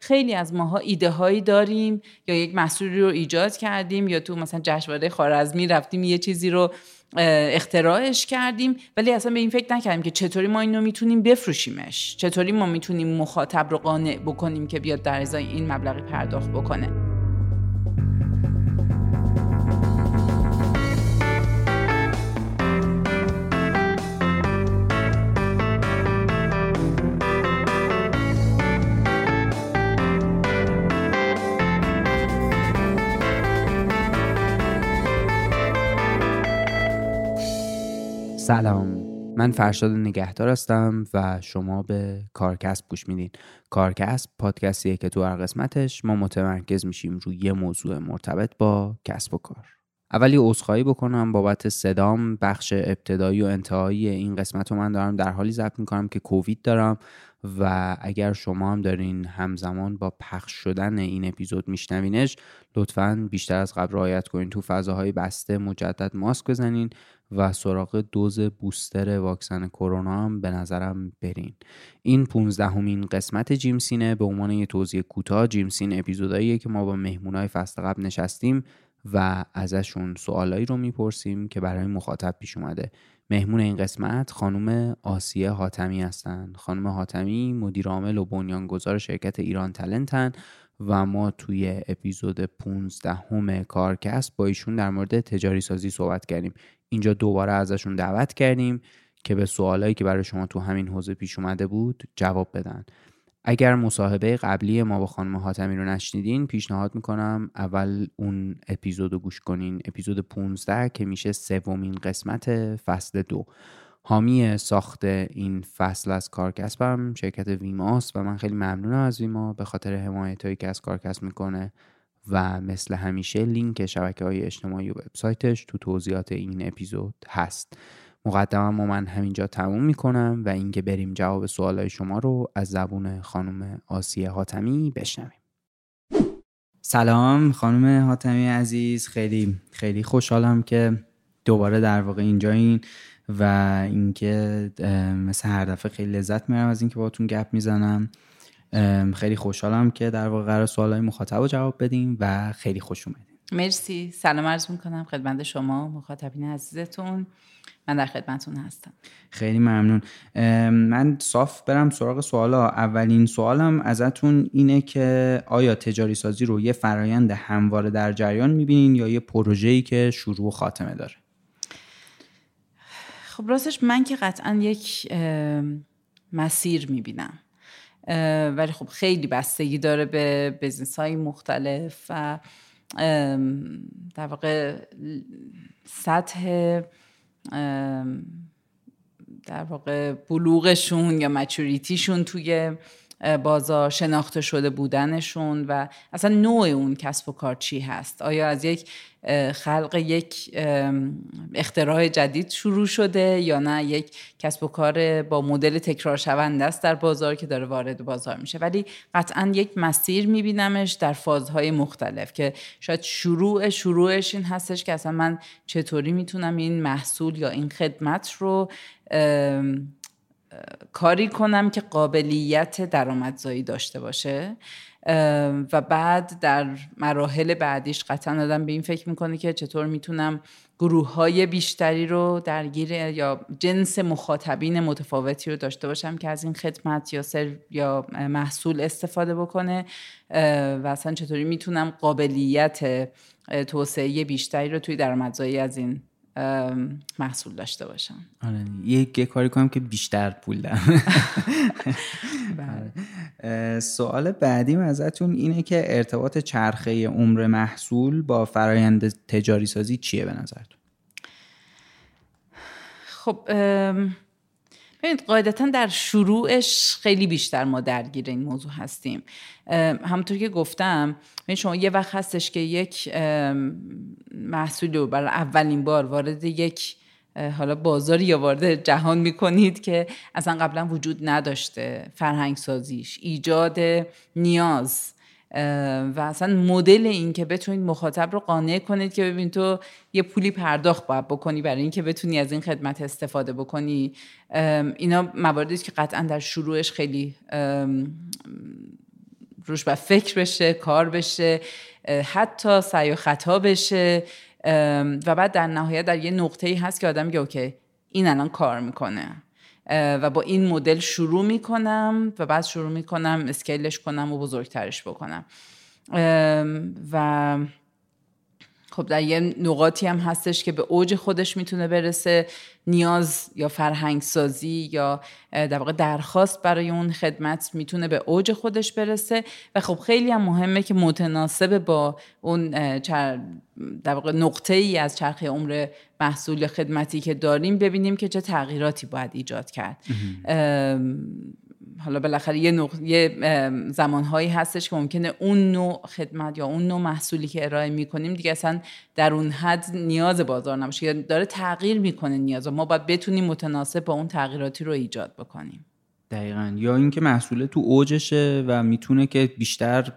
خیلی از ماها ایده هایی داریم یا یک محصولی رو ایجاد کردیم یا تو مثلا جشنواره خارزمی رفتیم یه چیزی رو اختراعش کردیم ولی اصلا به این فکر نکردیم که چطوری ما اینو می‌تونیم بفروشیمش؟ چطوری ما می‌تونیم مخاطب رو قانع بکنیم که بیاد در ازای این مبلغی پرداخت بکنه؟ سلام. من فرشاد نگهدار هستم و شما به کارکسب گوش میدین. کارکسب پادکستیه که تو هر قسمتش ما متمرکز میشیم روی یه موضوع مرتبط با کسب و کار. اولی عذرخواهی بکنم بابت صدام بخش ابتدایی و انتهایی این قسمت رو من دارم در حالی ضبط می‌کنم که کووید دارم. و اگر شما هم دارین همزمان با پخش شدن این اپیزود میشنوینش لطفا بیشتر از قبل رعایت کنین. تو فضاهای بسته مجدد ماسک بزنین و سراغ دوز بوستر واکسن کرونا هم به نظرم برین. این 15 همین قسمت جیمسینه به عنوان یه توضیح کوتاه جیمسین اپیزوداییه که ما با مهمونای فصل قبل نشستیم و ازشون سوالایی رو می‌پرسیم که برای مخاطب پیش اومده. مهمون این قسمت خانم آسیه حاتمی هستند خانم حاتمی مدیر عامل و بنیانگذار شرکت ایران تلنتن و ما توی اپیزود 15 همه کارکست با ایشون در مورد تجاری سازی صحبت کردیم. اینجا دوباره ازشون دعوت کردیم که به سوالایی که برای شما تو همین حوزه پیش اومده بود جواب بدن. اگر مصاحبه قبلی ما با خانم حاتمی رو نشنیدین پیشنهاد می‌کنم اول اون اپیزود رو گوش کنین. اپیزود 15 که میشه سومین قسمت فصل دو. حامی ساخت این فصل از کارکسبم شرکت ویماست و من خیلی ممنونم از ویما به خاطر حمایت هایی که از کارکسب می‌کنه و مثل همیشه لینک شبکه های اجتماعی و وبسایتش تو توضیحات این اپیزود هست. مقدمم و من همینجا تموم می‌کنم و اینکه بریم جواب سوالای شما رو از زبون خانم آسیه حاتمی بشنویم. سلام خانم حاتمی عزیز خیلی خیلی خوشحالم که دوباره در واقع اینجا این و اینکه مثل هر دفعه خیلی لذت میرم از اینکه باهاتون گپ می‌زنم. خیلی خوشحالم که در واقع قرار سوالای مخاطب رو جواب بدیم و خیلی خوش اومدین مرسی. سلام عرض می‌کنم خدمت شما مخاطبین عزیزتون. من در خدمتون هستم. خیلی ممنون. من صاف برم سراغ سوالا. اولین سوالم ازتون اینه که آیا تجاری سازی رو یه فرایند همواره در جریان می‌بینین یا یه پروژه‌ای که شروع و خاتمه داره؟ خب راستش من که قطعا یک مسیر می‌بینم. ولی خب خیلی بستگی داره به بزنس های مختلف و در واقع سطح در واقع بلوغشون یا مچوریتیشون توی بازار شناخته شده بودنشون و اصلا نوع اون کسب و کار چی هست؟ آیا از یک خلق یک اختراع جدید شروع شده یا نه؟ یک کسب و کار با مدل تکرار شونده است در بازار که داره وارد بازار میشه. ولی قطعا یک مسیر میبینمش در فازهای مختلف که شاید شروع شروعش این هستش که اصلا من چطوری می‌تونم این محصول یا این خدمت رو کاری کنم که قابلیت درآمدزایی داشته باشه. و بعد در مراحل بعدیش قطعا آدم به این فکر می‌کنه که چطور می‌تونم گروه های بیشتری رو درگیر یا جنس مخاطبین متفاوتی رو داشته باشم که از این خدمت یا سر یا محصول استفاده بکنه. و اصلا چطوری می‌تونم قابلیت توسعه بیشتری رو توی درآمدزایی از این محصول داشته باشم. آره یک کاری کنم که بیشتر پول در بله. سوال بعدیم ازتون اینه که ارتباط چرخه عمر محصول با فرایند تجاری سازی چیه به نظرتون؟ خب ببینید قاعدتا در شروعش خیلی بیشتر ما درگیر این موضوع هستیم. همونطور که گفتم شما یه وقت هستش که یک محصول رو برای اولین بار وارد یک حالا بازاری یا وارد جهان می‌کنید که اصلا قبلا وجود نداشته. فرهنگ سازیش ایجاد نیاز. و اصلا مدل این که بتونید مخاطب رو قانع کنید که ببین تو یه پولی پرداخت باید بکنی برای اینکه بتونی از این خدمت استفاده بکنی. اینا مواردی که قطعا در شروعش خیلی روش و فکر بشه کار بشه حتی سعی و خطا بشه. و بعد در نهایت در یه نقطه ای هست که آدم میگه اوکی این الان کار می‌کنه. و با این مدل شروع می‌کنم و بعد شروع می‌کنم اسکیلش کنم و بزرگترش بکنم. و خب در یه نقاطی هم هستش که به اوج خودش می‌تونه برسه. نیاز یا فرهنگ سازی یا در واقع درخواست برای اون خدمت می‌تونه به اوج خودش برسه. و خب خیلی هم مهمه که متناسب با اون در واقع نقطه ای از چرخه عمر محصول خدمتی که داریم ببینیم که چه تغییراتی باید ایجاد کرد. حالا بالاخره یه, نق... یه زمانهایی هستش که ممکنه اون نوع خدمت یا اون نوع محصولی که ارائه می‌کنیم دیگه اصلا در اون حد نیاز بازار نباشه یا داره تغییر می‌کنه نیاز ما باید بتونیم متناسب با اون تغییراتی رو ایجاد بکنیم. دقیقا. یا اینکه محصول تو اوجشه و می‌تونه که بیشتر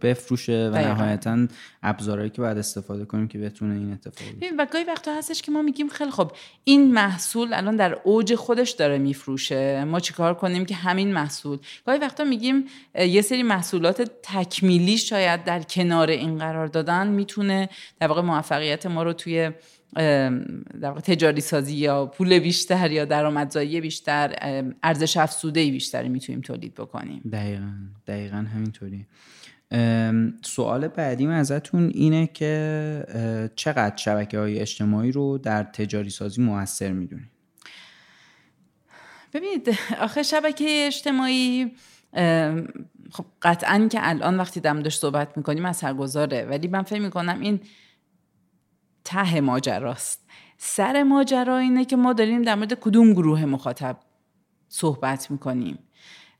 بفروشه و نهایتا ابزارهایی که باید استفاده کنیم که بتونه این اتفاق و گاهی وقتا هستش که ما میگیم خیلی خب این محصول الان در اوج خودش داره میفروشه. ما چیکار کنیم که همین محصول؟ گاهی وقتا میگیم یه سری محصولات تکمیلی شاید در کنار این قرار دادن می‌تونه در واقع موفقیت ما رو توی در واقع تجاری سازی یا پول بیشتر یا درآمدزایی بیشتر ارزش افزوده بیشتری می‌تونیم تولید بکنیم. دقیقا دقیقا همینطوری. سوال بعدیم ازتون اینه که چقدر شبکه های اجتماعی رو در تجاری سازی موثر می‌دونید ببینید آخه شبکه اجتماعی خب قطعا که الان وقتی دم داشت صحبت می‌کنیم اثرگذاره ولی من فکر می‌کنم این ته ماجراست. سر ماجرا اینه که ما داریم در مورد کدوم گروه مخاطب صحبت می‌کنیم.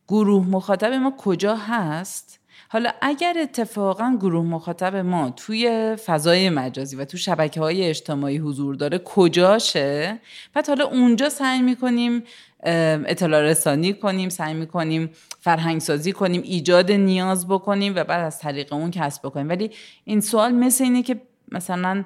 گروه مخاطب ما کجا هست؟ حالا اگر اتفاقا گروه مخاطب ما توی فضای مجازی و تو شبکه های اجتماعی حضور داره کجاشه؟ بعد حالا اونجا سعی می‌کنیم اطلاع رسانی کنیم سعی می‌کنیم فرهنگ سازی کنیم ایجاد نیاز بکنیم و بعد از طریق اون کسب بکنیم. ولی این سوال مثل اینه که مثلا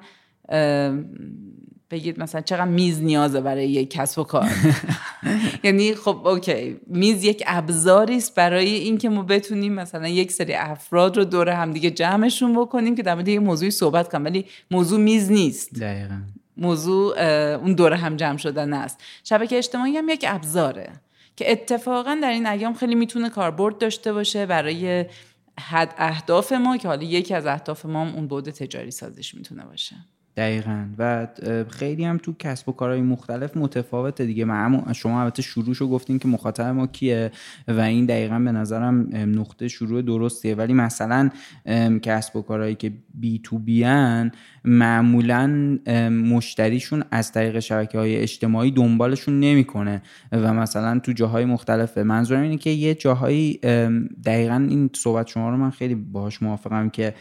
بگید مثلا چقدر میز نیازه برای یک کسب و کار. یعنی خب اوکی میز یک ابزاری است برای اینکه ما بتونیم مثلا یک سری افراد رو دور همدیگه جمعشون بکنیم که در مورد یه موضوعی صحبت کنیم ولی موضوع میز نیست. دقیقا. موضوع اون دور هم جمع شدن است. شبکه اجتماعی هم یک ابزاره که اتفاقا در این ایام خیلی می‌تونه کاربرد داشته باشه برای حد اهداف ما که حالا یکی از اهداف ما هم اون بود تجاری سازش می‌تونه باشه. دقیقا. و خیلی هم تو کسب و کارهای مختلف متفاوته دیگه. من شما البته شروعشو گفتین که مخاطب ما کیه و این دقیقا به نظرم نقطه شروع درستیه. ولی مثلا کسب و کارهایی که بی تو بیان معمولا مشتریشون از طریق شبکه های اجتماعی دنبالشون نمی‌کنه. و مثلا تو جاهای مختلفه منظورم اینه که یه جاهایی دقیقا این صحبت شما رو من خیلی باهاش موافقم که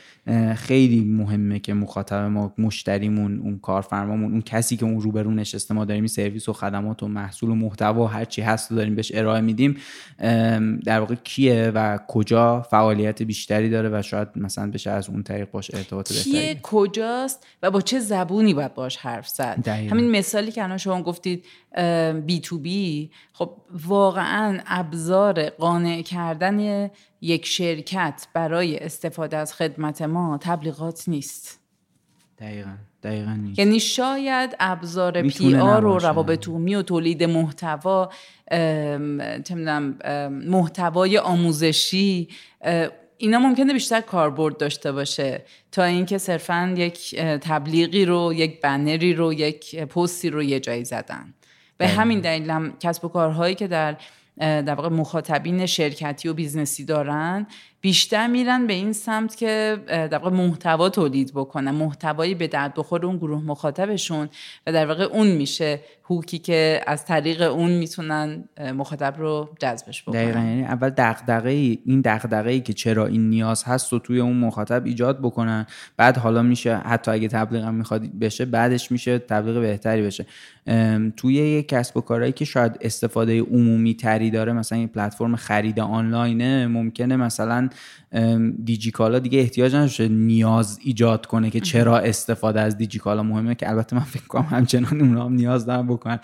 خیلی مهمه که مخاطب ما مشتریمون اون کارفرمامون اون کسی که اون روبرو نشسته ما داریم سرویس و خدمات و محصول و محتوا هر چی هست داریم بهش ارائه میدیم. در واقع کیه و کجا فعالیت بیشتری داره و شاید مثلا بشه از اون طریق باش ارتباط کیه کجاست و با چه زبونی باید باش حرف زد؟ همین مثالی که الان شما گفتید بی تو بی خب واقعا ابزار قانع کردن یک شرکت برای استفاده از خدمت ما تبلیغات نیست. دقیقا. دقیقا نیست. یعنی شاید ابزار پی آر و روابط عمومی و تولید محتوا محتوای آموزشی اینا ممکنه بیشتر کاربرد داشته باشه تا اینکه صرفا یک تبلیغی رو یک بنری رو یک پستی رو یه جایی زدن. به همین دلیل هم کسب و کارهایی که در در واقع مخاطبین شرکتی و business ی دارن بیشتر میرن به این سمت که در واقع محتوا تولید بکنن محتوایی به درد بخور اون گروه مخاطبشون و در واقع اون میشه هوکی که از طریق اون می‌تونن مخاطب رو جذبش بکنن. دقیقا یعنی اول دغدغه این دغدغه ای که چرا این نیاز هست و توی اون مخاطب ایجاد بکنن. بعد حالا میشه حتی اگه تبلیغ هم می‌خواد بشه بعدش میشه تبلیغ بهتری بشه. توی یک کسب و کارهایی که شاید استفاده عمومی تری داره مثلا این پلتفرم خرید آنلاینه ممکنه مثلا دیجیکالا دیگه احتیاج نداشته نیاز ایجاد کنه که چرا استفاده از دیجیکالا مهمه که البته من فکر کنم همچنان اونا هم نیاز دارن بکنن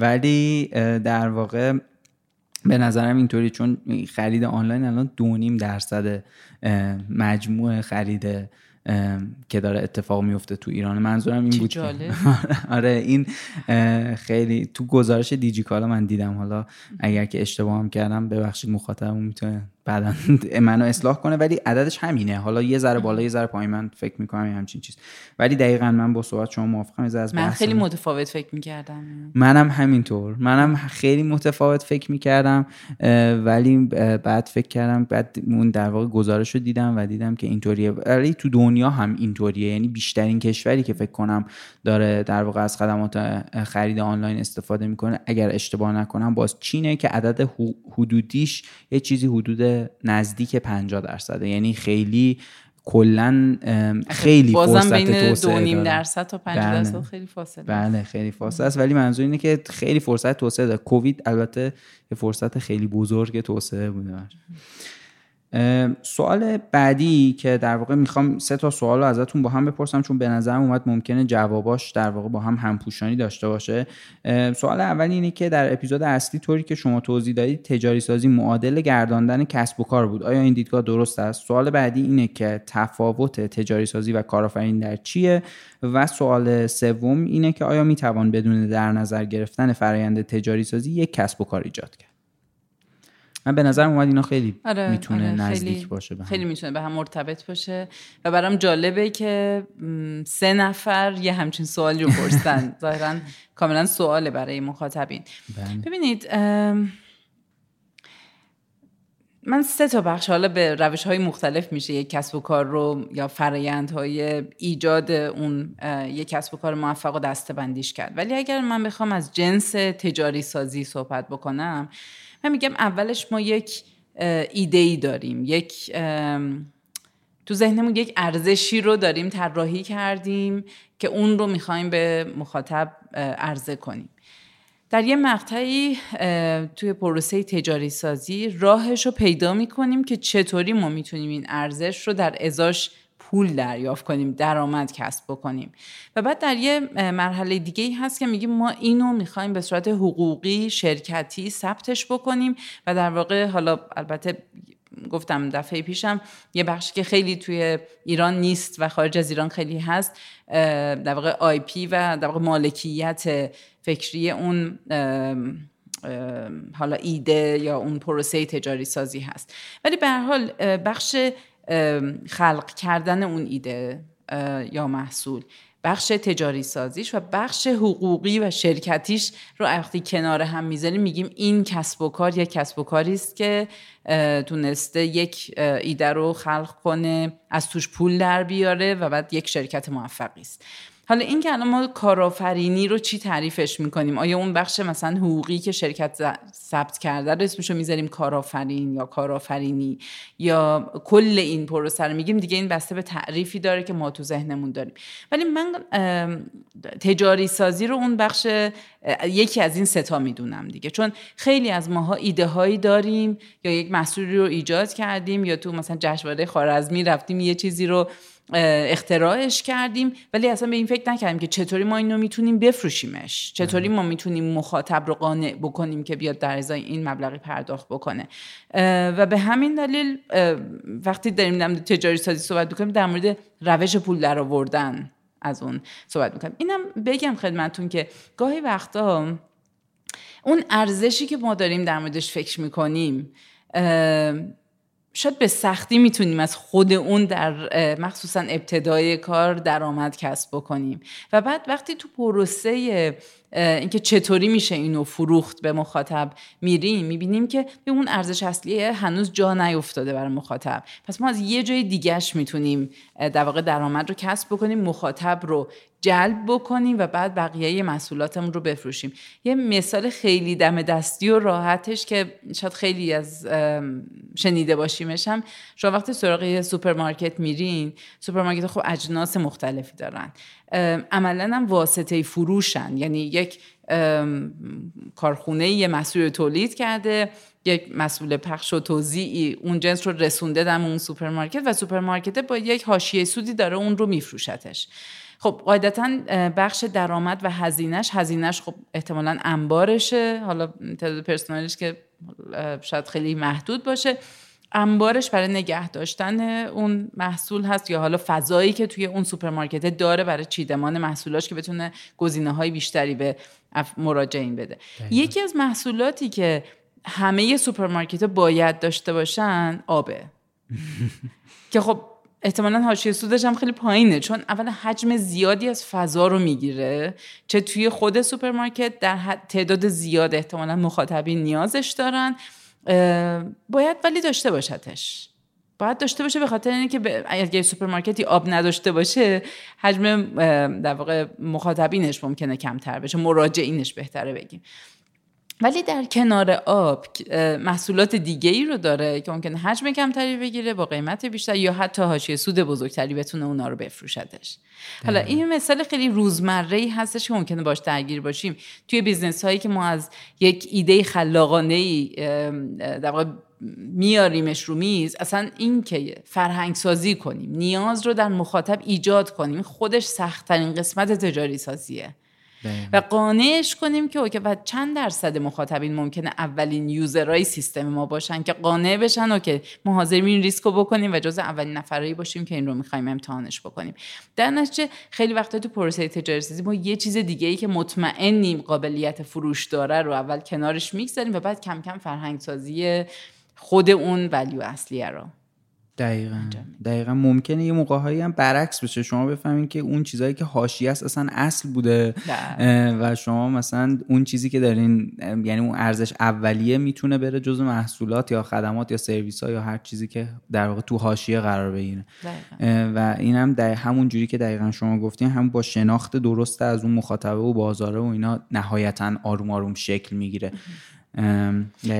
ولی در واقع به نظرم اینطوری چون خرید آنلاین الان دو نیم درصد مجموع خرید که داره اتفاق میفته تو ایران. منظورم این بود آره این خیلی تو گزارش دیجیکالا من دیدم. حالا اگر که اشتباه هم کردم ببخشید مخاطبمون می‌تونه بعدا منو اصلاح کنه ولی عددش همینه. حالا یه ذره بالا یه ذره پایین من فکر می‌کنم همچین چیز. ولی دقیقا من با صحبت شما موافقم از من خیلی متفاوت فکر می‌کردم. منم همینطور. منم خیلی متفاوت فکر می‌کردم ولی بعد فکر کردم بعد اون در واقع گزارش رو دیدم و دیدم که اینطوریه. ولی تو دنیا هم اینطوریه. یعنی بیشترین کشوری که فکر کنم داره در واقع از خدمات خرید آنلاین استفاده می‌کنه اگر اشتباه نکنم باز چینه که عدد حدودیش یه چیزی حدود نزدیک 50 درصده یعنی خیلی کلا خیلی فرصت بین دو درصد تا 5 بله. درصد خیلی فاصله. بله خیلی فاصله است. ولی منظور اینه که خیلی فرصت توسعه داره. کووید البته یه فرصت خیلی بزرگ توسعه بوده. سوال بعدی که در واقع می‌خوام سه تا سوال رو ازتون با هم بپرسم چون به نظرم اومد ممکنه جواباش در واقع با هم همپوشانی داشته باشه. سوال اول اینه که در اپیزود اصلی طوری که شما توضیح دادید تجاری سازی معادل گرداندن کسب و کار بود. آیا این دیدگاه درست است؟ سوال بعدی اینه که تفاوت تجاری سازی و کارآفرینی در چیه؟ و سوال سوم اینه که آیا می‌توان بدون در نظر گرفتن فرایند تجاری سازی یک کسب و کار ایجاد کرد؟ من به نظرم اومد اینا خیلی آره، می‌تونه آره، نزدیک خیلی، باشه به خیلی می‌تونه به هم مرتبط باشه. و برام جالبه که سه نفر یه همچین سوالی رو پرسن. ظاهرا کاملا سواله برای مخاطبین. بله. ببینید من سه تا بخش حالا به روش های مختلف میشه یک کسب و کار رو یا های ایجاد اون یک کسب و کار موفق و دسته بندیش کرد. ولی اگر من بخوام از جنس تجاری سازی صحبت بکنم من میگم اولش ما یک ایده ای داریم یک تو ذهنمون یک ارزشی رو داریم طراحی کردیم که اون رو می‌خوایم به مخاطب عرضه کنیم. در یه مقطعی توی پروسه تجاری سازی راهش رو پیدا می‌کنیم که چطوری ما می‌تونیم این ارزش رو در ازاش پول دریافت کنیم درآمد کسب بکنیم. و بعد در یه مرحله دیگه ای هست که میگیم ما اینو می‌خوایم به صورت حقوقی شرکتی ثبتش بکنیم و در واقع حالا البته گفتم دفعه پیشم یه بخشی که خیلی توی ایران نیست و خارج از ایران خیلی هست در واقع آی پی و در واقع مالکیت فکری اون حالا ایده یا اون پروسه تجاری سازی هست. ولی به هر حال بخش خلق کردن اون ایده یا محصول. بخش تجاری سازیش و بخش حقوقی و شرکتیش رو وقتی کنار هم می‌ذاریم میگیم این کسب و کار یک کسب و کاری است که تونسته یک ایده رو خلق کنه از توش پول در بیاره و بعد یک شرکت موفقی است. حالا این که الان ما کارآفرینی رو چی تعریفش می‌کنیم؟ آیا اون بخش مثلا حقوقی که شرکت ثبت کرده رو اسمش رو می‌ذاریم کارآفرین یا کارآفرینی یا کل این پروسه رو میگیم؟ دیگه این بسته به تعریفی داره که ما تو ذهنمون داریم. ولی من تجاری سازی رو اون بخش یکی از این ستا می‌دونم دیگه. چون خیلی از ماها ایده هایی داریم یا یک محصولی رو ایجاد کردیم یا تو مثلا جشنواره خارزمی رفتیم یه چیزی رو اختراعش کردیم ولی اصلا به این فکر نکردیم که چطوری ما اینو می‌تونیم بفروشیمش. چطوری ما می‌تونیم مخاطب رو قانع بکنیم که بیاد در ازای این مبلغی پرداخت بکنه. و به همین دلیل وقتی داریم در تجاری سازی صحبت می‌کنیم در مورد روش پول در آوردن از اون صحبت می‌کنیم. اینم بگم خدمتون که گاهی وقتا اون ارزشی که ما داریم در موردش فکر می‌کنیم شاید به سختی می‌تونیم از خود اون در مخصوصا ابتدای کار درآمد کسب بکنیم. و بعد وقتی تو پروسه اینکه چطوری میشه اینو فروخت به مخاطب میریم می‌بینیم که به اون ارزش اصلی هنوز جا نیفتاده برای مخاطب. پس ما از یه جای دیگهش می‌تونیم در واقع درآمد رو کسب بکنیم مخاطب رو جلب بکنیم و بعد بقیه محصولاتمون رو بفروشیم. یه مثال خیلی دم دستی و راحتش که شاید خیلی از شنیده باشیمش هم شما وقتی سراغ سوپرمارکت میرین سوپرمارکت خب اجناس مختلفی دارن. عملا هم واسطه فروشن. یعنی یک کارخونه یه مسئول تولید کرده یک مسئول پخش و توزیعی اون جنس رو رسونده در اون سوپرمارکت و سوپرمارکت با یک حاشیه سودی داره اون رو میفروشتش. خب قاعدتا بخش درآمد و هزینهش هزینهش خب احتمالا انبارشه. حالا تعداد پرسنلش که شاید خیلی محدود باشه. انبارش برای نگه داشتن اون محصول هست یا حالا فضایی که توی اون سوپرمارکت داره برای چیدمان محصولاش که بتونه گزینه های بیشتری به مراجعین بده. یکی از محصولاتی که همه سوپرمارکت باید داشته باشن آبه که خب احتمالا حاشیه سودش هم خیلی پایینه چون اول حجم زیادی از فضا رو می‌گیره چه توی خود سوپرمارکت در تعداد زیاد احتمالا مخاطبین نیازش دارن باید ولی داشته باشدش باید داشته باشه به خاطر اینکه اگر سوپرمارکتی آب نداشته باشه حجم در واقع مخاطبینش ممکنه کمتر بشه مراجعینش بهتره بگیم. ولی در کنار آب محصولات دیگه ای رو داره که ممکنه حجم کمتری بگیره با قیمت بیشتر یا حتی حاشیه سود بزرگتری بتونه اونا رو بفروشدش. حالا این مثال خیلی روزمره ای هستش که ممکنه باش درگیر باشیم. توی business هایی که ما از یک ایده خلاقانه ای در واقع میاریمش رو میز اصلا این که فرهنگ سازی کنیم نیاز رو در مخاطب ایجاد کنیم خودش سختترین قسمت تجاری سازیه و قانعش کنیم که اوکی و چند درصد مخاطبین ممکنه اولین یوزرهای سیستم ما باشن که قانع بشن؟ و که ما حاضریم این ریسک رو بکنیم و جز اولین نفرایی باشیم که این رو می‌خوایم امتحانش بکنیم. در نتیجه خیلی وقتا تو پروسه تجاری ما یه چیز دیگه ای که مطمئنیم قابلیت فروش داره رو اول کنارش می‌گذاریم و بعد کم کم فرهنگ سازی خود اون ولیو اصلیه رو. دقیقا. دقیقا. ممکنه یه موقع هایی هم برعکس بشه. شما بفهمین که اون چیزهایی که حاشیه است اصلا اصل بوده. و شما مثلا اون چیزی که دارین یعنی اون ارزش اولیه می‌تونه بره جز محصولات یا خدمات یا سرویس ها یا هر چیزی که در واقع تو حاشیه قرار بگیره. و این هم در همون جوری که دقیقا شما گفتین هم با شناخت درست از اون مخاطبه و بازاره و اینا نهایتا آروم آروم شکل می‌گیره.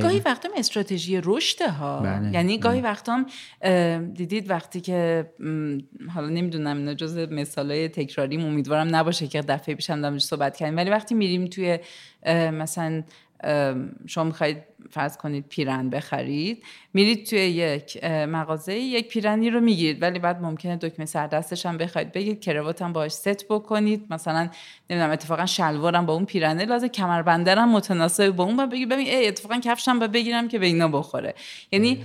گاهی وقتا استراتژی رشد ها بله. یعنی گاهی بله. وقتا دیدید وقتی که حالا نمی‌دونم اینا جز مثالای تکراری امیدوارم نباشه که دفعه پیشم دارم صحبت کردیم ولی وقتی میریم توی مثلا شما می‌خواید فرض کنید پیرن بخرید میرید توی یک مغازه یک پیرنی رو می‌گیرید ولی بعد ممکنه دکمه سردستش هم بخواید بگید کروات هم باش ست بکنید مثلا نمی‌دونم اتفاقا شلوارم با اون پیرنه لازم کمربندرم متناسب با اون با بگید ببین ای اتفاقا کفشم با بگیرم که به اینا بخوره. یعنی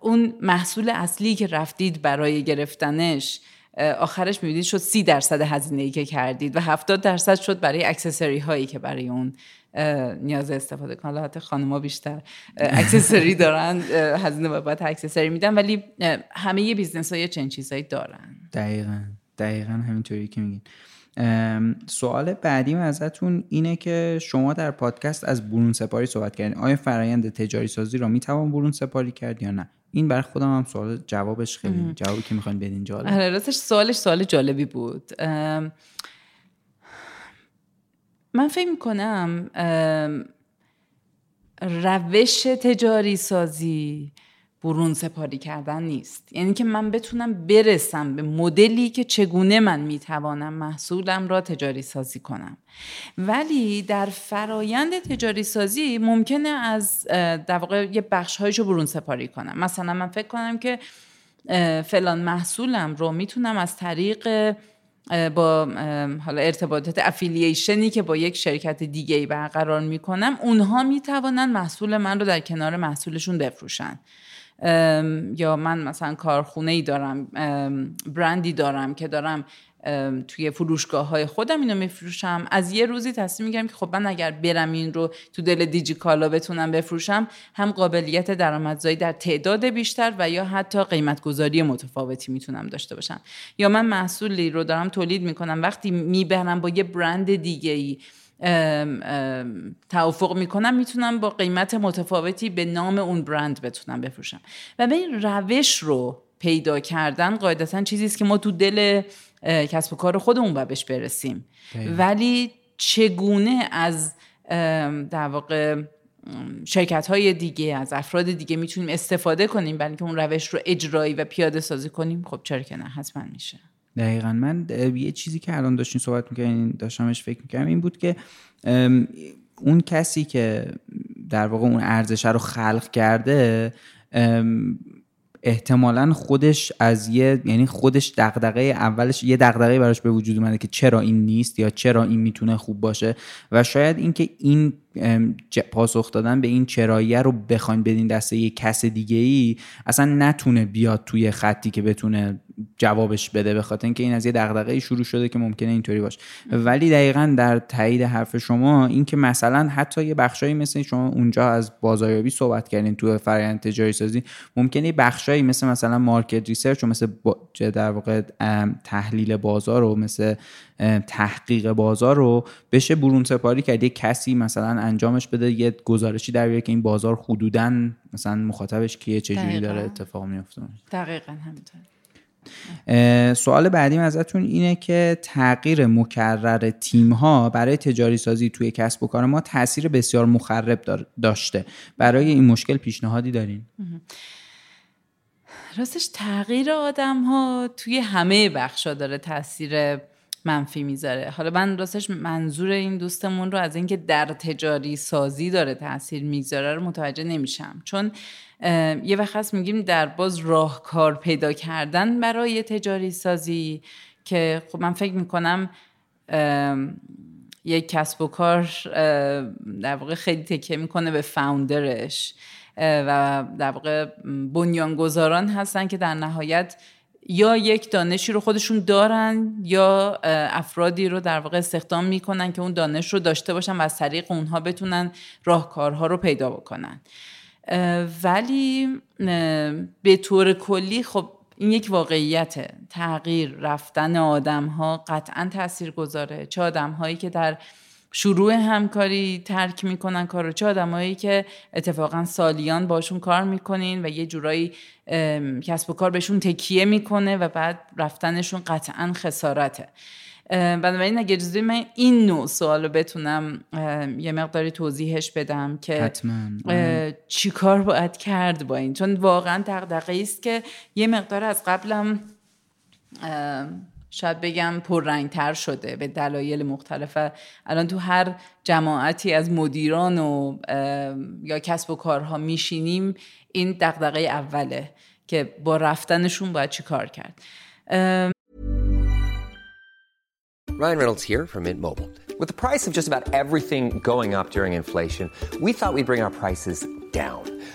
اون محصول اصلی که رفتید برای گرفتنش آخرش می‌بینید شد سی درصد هزینه ای که کردید و هفتاد درصد شد برای accessory هایی که برای اون نیاز استفاده کنن. حتی خانم‌ها بیشتر accessory دارن هزینه باید accessory میدن. ولی همه یه business های چنین چیزهایی دارن. دقیقا. دقیقا همینطوری که میگین. سوال بعدیم ازتون اینه که شما در پادکست از برون سپاری صحبت کردین. آیا فرایند تجاری سازی را می‌توان برون سپاری کرد یا نه؟ این برای خودم هم سوال جوابش خیلی جوابی که می‌خواین بدین جالب. آره راستش سوالش سوال جالبی بود. من فکر می‌کنم روش تجاری سازی برون سپاری کردن نیست. یعنی که من بتونم برسم به مدلی که چگونه من می‌توانم محصولم را تجاری سازی کنم. ولی در فرایند تجاری سازی ممکنه از در واقع یه بخش رو برون سپاری کنم. مثلا من فکر کنم که فلان محصولم رو می‌تونم از طریق با حالا ارتباطات افیلیشنی که با یک شرکت دیگه ای برقرار می‌کنم اونها می‌توانن محصول من رو در کنار محصولشون بفروشن. یا من مثلا کارخونه ای دارم برندی دارم که دارم توی فروشگاه های خودم اینو میفروشم. از یه روزی تصمیم می‌گیرم که خب من اگر برم این رو تو دل دیجیکالا بتونم بفروشم هم قابلیت درآمدزایی در تعداد بیشتر و یا حتی قیمت گذاری متفاوتی می‌تونم داشته باشم. یا من محصولی رو دارم تولید می‌کنم. وقتی می‌برم با یه برند دیگه ای توافق می‌کنم می‌تونم با قیمت متفاوتی به نام اون برند بتونم بفروشم. و به این روش رو پیدا کردن قاعدتا چیزی است که ما تو دل کسب و کار خودمون باید بهش برسیم. ولی چگونه از در واقع شرکت های دیگه از افراد دیگه می‌تونیم استفاده کنیم برای اینکه اون روش رو اجرایی و پیاده سازی کنیم؟ خب چرا که نه حتما میشه. دقیقا. من یه چیزی که الان داشتین صحبت می‌کنین داشتمش فکر می‌کردم این بود که اون کسی که در واقع اون ارزش رو خلق کرده احتمالا خودش از یه یعنی خودش دغدغه اولش یه دغدغه براش به وجود اومده که چرا این نیست یا چرا این می‌تونه خوب باشه و شاید اینکه این پاسخ دادن به این چراییه رو بخواین بدین دسته یه کس دیگه ای اصلا نتونه بیاد توی خطی که بتونه جوابش بده به خاطر اینکه این از یه دغدغه شروع شده که ممکنه اینطوری باشه. ولی دقیقا در تایید حرف شما اینکه مثلا حتی یه بخشایی مثل شما اونجا از بازاریابی صحبت کردین تو فرآیند تجاری سازی ممکنه بخشایی مثل مثلا market research و مثل در واقع تحلیل بازار و مثل تحقیق بازار رو بشه برون سپاری کرد. یه کسی مثلا انجامش بده یه گزارشی در بیاره که این بازار حدودا مثلا مخاطبش کیه چجوری داره اتفاق میفته دقیقا همینطور سوال بعدیم ازتون اینه که تغییر مکرر تیم ها برای تجاری سازی توی کسب و کار ما تاثیر بسیار مخرب داشته. برای این مشکل پیشنهادی دارین؟ راستش تغییر آدم ها توی همه بخشا داره تاثیر منفی می‌ذاره. حالا من راستش منظور این دوستمون رو از اینکه در تجاری سازی داره تاثیر می‌ذاره رو متوجه نمیشم. چون یه وقت هست میگیم در باز راهکار پیدا کردن برای تجاری سازی که خب من فکر می‌کنم یک کسب و کار در واقع خیلی تکیه می‌کنه به فاوندرش و در واقع بنیانگذاران هستن که در نهایت یا یک دانشی رو خودشون دارن یا افرادی رو در واقع استخدام می‌کنن که اون دانش رو داشته باشن و از طریق اونها بتونن راهکارها رو پیدا بکنن. ولی به طور کلی خب این یک واقعیت تغییر رفتن آدم ها قطعا تاثیر گذاره چه آدم هایی که در شروع همکاری ترک می‌کنن کار رو. چه آدمایی که اتفاقا سالیان باشون کار می‌کنین و یه جورایی کسب و کار بهشون تکیه می‌کنه و بعد رفتنشون قطعا خسارته. بنابراین اگر اجازه من این نوع سوال رو بتونم یه مقداری توضیحش بدم که چی کار باید کرد با این؟ چون واقعا دقدقه است که یه مقدار از قبلم شاید بگم پررنگتر شده به دلایل مختلف الان تو هر جماعتی از مدیران و یا کسب و کارها میشینیم این دقدقه اوله که با رفتنشون باید چی کار کرد Ryan Reynolds here from Mint Mobile. With the price of just about everything going up during inflation, we thought we'd bring our prices down.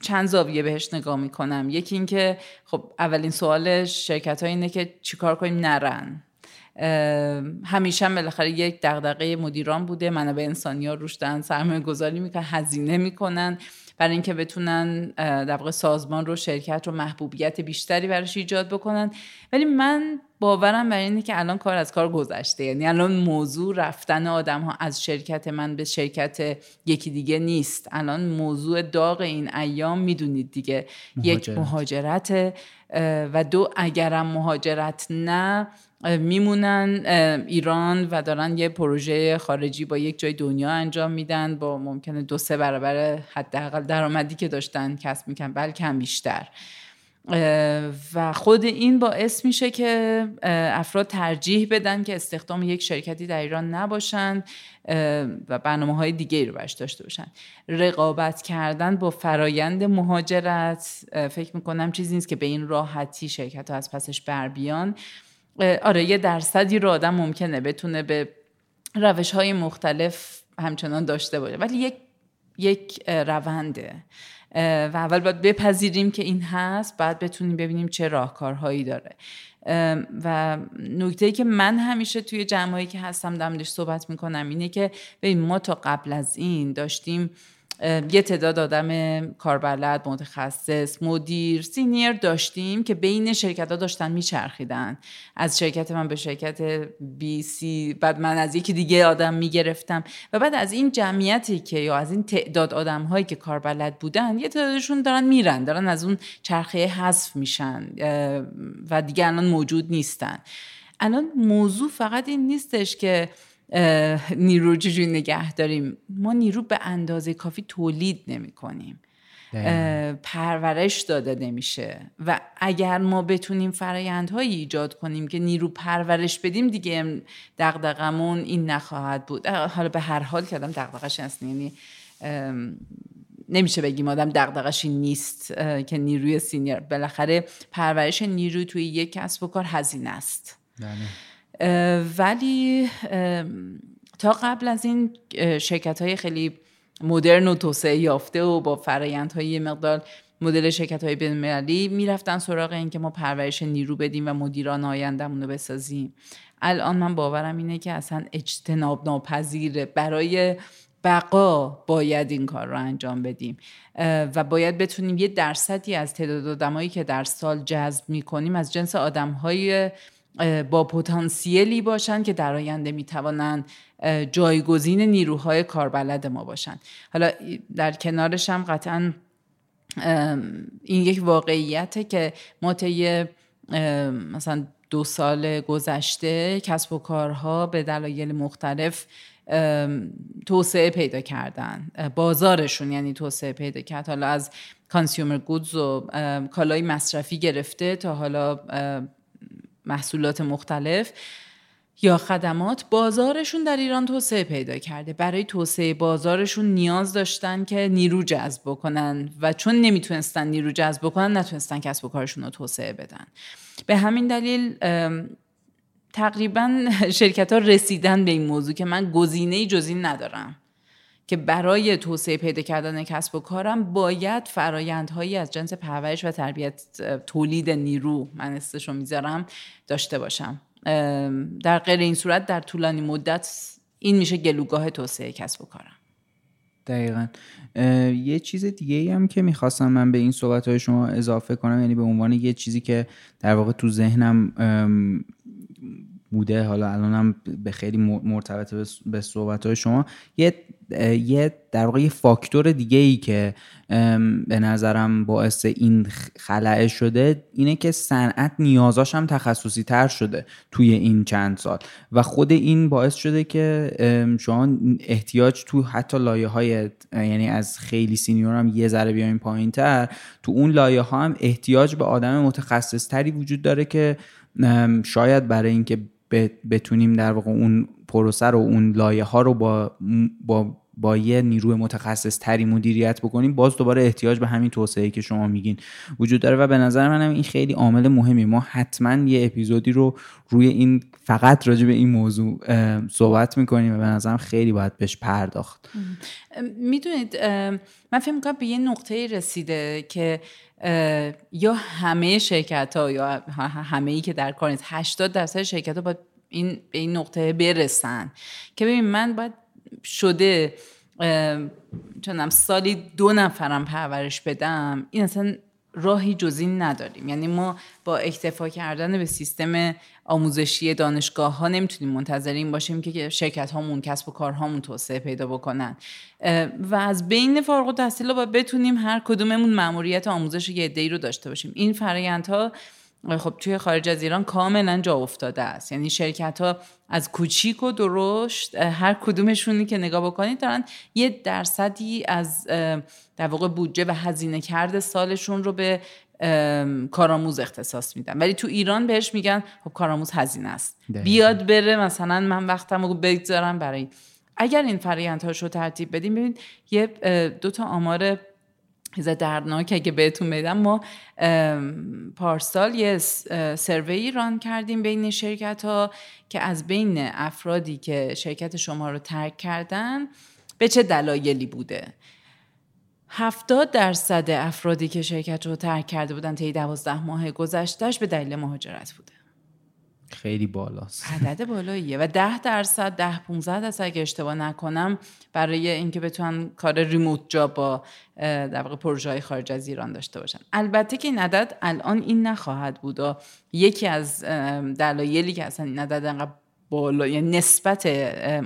چند زاویه بهش نگاه می‌کنم. یکی اینکه خب اولین سوال شرکت ها اینه که چیکار کنیم؟ نرن. همیشه هم بالاخره یک دغدغه مدیران بوده. منابع انسانی ها روش دارن سرمایه گذاری می‌کنن هزینه می‌کنن. برای اینکه بتونن در واقع سازمان رو شرکت رو محبوبیت بیشتری براش ایجاد بکنن. ولی من باورم بر اینه که الان کار از کار گذشته. یعنی الان موضوع رفتن آدم ها از شرکت من به شرکت یکی دیگه نیست. الان موضوع داغ این ایام می‌دونید دیگه. یک مهاجرت. مهاجرت اه، و دو اگرم مهاجرت نه میمونن ایران و دارن یه پروژه خارجی با یک جای دنیا انجام میدن با ممکنه دو سه برابر حداقل درآمدی که داشتن کسب می‌کنن بلکه بیشتر. و خود این باعث میشه که افراد ترجیح بدن که استخدام یک شرکتی در ایران نباشن و برنامه های دیگه رو برش داشته باشن. رقابت کردن با فرایند مهاجرت فکر می‌کنم چیزی نیست که به این راحتی شرکت ها از پسش بر بیان. آره یه درصدی رو آدم ممکنه بتونه به روش های مختلف همچنان داشته باشه. ولی یک یک رونده. و اول باید بپذیریم که این هست بعد بتونیم ببینیم چه راهکارهایی داره. و نکته که من همیشه توی جمعایی که هستم دارم صحبت می‌کنم اینه که ببین ما تا قبل از این داشتیم یه تعداد آدم کاربلد متخصص مدیر سینیر داشتیم که بین شرکت ها داشتن میچرخیدن. از شرکت من به شرکت بی سی بعد من از یکی دیگه آدم می‌گرفتم. و بعد از این جمعیتی که یا از این تعداد آدم هایی که کاربلد بودن یه تعدادشون دارن میرن دارن از اون چرخه حذف میشن و دیگه الان موجود نیستن. الان موضوع فقط این نیستش که نیرو رو چجوری نگه داریم. ما نیرو به اندازه کافی تولید نمی کنیم. پرورش داده نمیشه. و اگر ما بتونیم فرایندهایی ایجاد کنیم که نیرو پرورش بدیم دیگه دغدغمون این نخواهد بود. حالا به هر حال که آدم دغدغش هست یعنی نمیشه بگیم آدم دغدغش این نیست که نیروی سینیر بالاخره پرورش نیروی توی یک کسب و کار هزینه است. اه، ولی تا قبل از این شرکت های خیلی مدرن و توسعه یافته و با فرایندهای یه مقدار مدل شرکت های بین‌المللی می‌رفتن سراغ این که ما پرورش نیرو بدیم و مدیران آیندهمون رو بسازیم. الان من باورم اینه که اصلا اجتناب ناپذیره برای بقا باید این کار رو انجام بدیم. و باید بتونیم یه درصدی از تعداد آدمایی که در سال جذب می‌کنیم از جنس آدمهای با پتانسیلی باشن که در آینده می‌توانند جایگزین نیروهای کاربلد ما باشن. حالا در کنارش هم قطعا این یک واقعیته که ما طی مثلا دو سال گذشته کسب و کارها به دلایل مختلف توسعه پیدا کردن. بازارشون یعنی توسعه پیدا کرد. حالا از کانسیومر گودز و کالای مصرفی گرفته تا حالا محصولات مختلف یا خدمات بازارشون در ایران توسعه پیدا کرده. برای توسعه بازارشون نیاز داشتن که نیرو جذب بکنن و چون نمی‌تونستن نیرو جذب بکنن نتونستن کسب و کارشون رو توسعه بدن. به همین دلیل تقریبا شرکت ها رسیدن به این موضوع که من گزینه جز ندارم. که برای توسعه پیدا کردن کسب و کارم باید فرایندهایی از جنس پرورش و تربیت تولید نیرو من استشو می‌ذارم داشته باشم. در غیر این صورت در طولانی مدت این میشه گلوگاه توسعه کسب و کارم. دقیقا. یه چیز دیگه ای هم که می‌خواستم من به این صحبت های شما اضافه کنم یعنی به عنوان یه چیزی که در واقع تو ذهنم بوده. حالا الانم به خیلی مرتبط به صحبت های شما. یه یه در واقع یه فاکتور دیگه ای که به نظرم باعث این خلعه شده اینه که صنعت نیازاش هم تخصصی تر شده توی این چند سال. و خود این باعث شده که شما احتیاج تو حتی لایه های یعنی از خیلی سینیور هم یه ذره بیاین پایین تر تو اون لایه ها هم احتیاج به آدم متخصص تری وجود داره که شاید برای اینکه بتونیم در واقع اون پروسه رو اون لایه ها رو با با با یه نیروی متخصص تری مدیریت بکنیم باز دوباره احتیاج به همین توسعه که شما میگین وجود داره. و به نظر منم این خیلی عامل مهمی ما حتما یه اپیزودی رو روی این فقط راجع به این موضوع صحبت می‌کنیم و به نظرم خیلی باید بهش پرداخت. می‌دونید من فکر می‌کنم به یه نقطه رسیده که یا همه شرکت ها یا همه ای که در کار نیست 80 درصد شرکت ها باید این به این نقطه برسن. که ببین من باید شده چونم سالی دو نفرم پرورش بدم این اصلا راهی جز نداریم. یعنی ما با اکتفا کردن به سیستم آموزشی دانشگاه ها نمی‌تونیم منتظرین باشیم که شرکت هامون کسب و کارهامون توسعه پیدا بکنن. و از بین فارغ التحصیل باید بتونیم هر کدوممون مأموریت آموزش یه عده‌ای رو داشته باشیم. این فرایندها خب توی خارج از ایران کاملا جا افتاده است. یعنی شرکت ها از کوچیک و درشت هر کدومشونی که نگاه بکنید دارن یه درصدی از در واقع بودجه و هزینه کرده سالشون رو به کارآموز اختصاص میدن. ولی تو ایران بهش میگن خب کارآموز هزینه است. بیاد بره مثلا من وقتم رو بگذارم برای اگر این فرایندهاش رو ترتیب بدیم ببینید یه دو تا آمار یه دردناک اگه بهتون بدم ما پارسال یه سروی ران کردیم بین شرکت ها که از بین افرادی که شرکت شما رو ترک کردن به چه دلایلی بوده؟ هفتاد درصد افرادی که شرکت رو ترک کرده بودن طی دوازده ماه گذشتهش به دلیل مهاجرت بوده. خیلی بالاست. عدد بالاییه و ده درصد ده 15 درصد اگه اشتباه نکنم برای اینکه بتونن کار ریموت جا با در واقع پروژه های خارج از ایران داشته باشن. البته که این عدد الان این نخواهد بود و یکی از دلایلی که اصلا این عدد انقدر بالا یعنی نسبت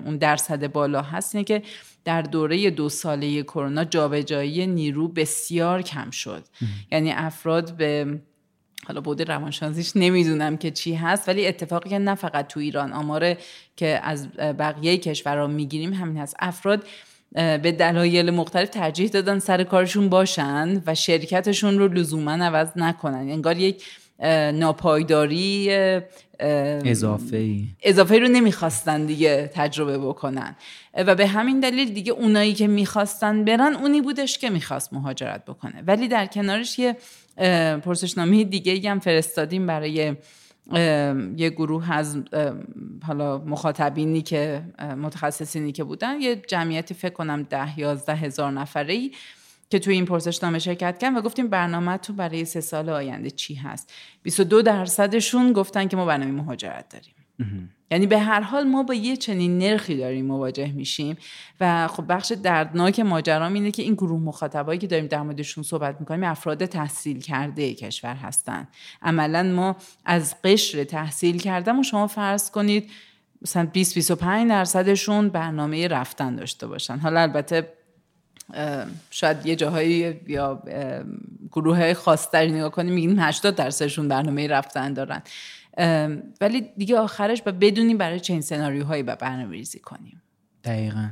اون درصد بالا هست اینه که در دوره دو ساله کرونا جابجایی نیرو بسیار کم شد. یعنی افراد به حالا بود روانشناسیش نمی‌دونم که چی هست ولی اتفاقی که نه فقط تو ایران آماره که از بقیه کشورها می‌گیریم همین هست. افراد به دلایل مختلف ترجیح دادن سر کارشون باشن و شرکتشون رو لزوما عوض نکنن. انگار یک ناپایداری اضافه ای اضافه رو نمی‌خواستن دیگه تجربه بکنن. و به همین دلیل دیگه اونایی که می‌خواستن برن اونی بودش که می‌خواست مهاجرت بکنه. ولی در کنارش یه پرسشنامه دیگه هم فرستادیم برای یه گروه از حالا مخاطبینی که متخصصینی که بودن. یه جمعیتی فکر کنم ده یازده هزار نفره ای که توی این پرسشنامه شرکت کردن و گفتیم برنامه تو برای سه سال آینده چی هست؟ 22 درصدشون گفتن که ما برنامه مهاجرت داریم. یعنی به هر حال ما با یه چنین نرخی داریم مواجه میشیم و خب بخش دردناک ماجرام اینه که این گروه مخاطبایی که داریم در موردشون صحبت می‌کنیم افراد تحصیل کرده کشور هستن. عملا ما از قشر تحصیل کردم و شما فرض کنید مثلا 20 25 درصدشون برنامه رفتن داشته باشن. حالا البته شاید یه جاهایی یا گروه خاصتری نگاه کنیم میگیم 80 درصدشون برنامه رفتن دارن. ولی دیگه آخرش با بدونیم برای چه این سناریوهایی با برنامه ریزی کنیم. دقیقا.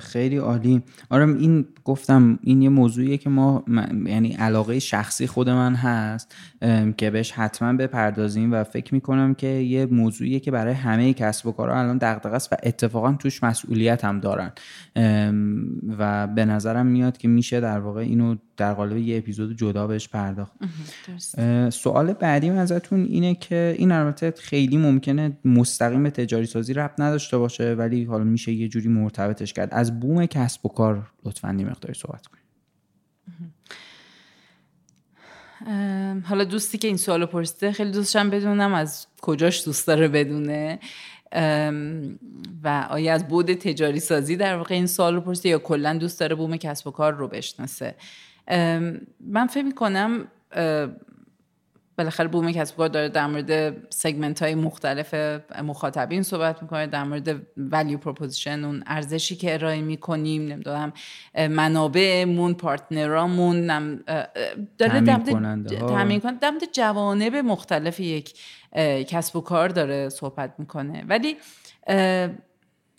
خیلی عالی. آره این گفتم این یه موضوعیه که ما یعنی علاقه شخصی خود من هست که بهش حتما بپردازیم و فکر می‌کنم که یه موضوعیه که برای همه کسب و کارها الان دغدغه است و اتفاقا توش مسئولیت هم دارن و به نظرم میاد که میشه در واقع اینو در قالب یه اپیزود جدا بهش پرداخت. سوال بعدی ازتون اینه که این البته خیلی ممکنه مستقیم به تجاری سازی ربط نداشته باشه ولی حالا میشه یه جوری مرتبطش کرد. از بوم کسب و کار لطفا یه مقداری صحبت کنید. حالا دوستی که این سوالو پرسیده خیلی دوستشم بدونم از کجاش دوست داره بدونه. و آیا از بعد تجاری سازی در واقع این سوال رو پرسیده یا کلا دوست داره بوم کسب و کار رو بشناسه؟ من فکر می‌کنم بالاخره بوم کسب کار داره در مورد segment های مختلف مخاطبین صحبت می‌کنه در مورد value proposition اون ارزشی که ارائه می‌کنیم نمی‌دونم منابعمون پارتنرامون داره تامین کننده در جوانب مختلف یک کسب و کار داره صحبت می‌کنه. ولی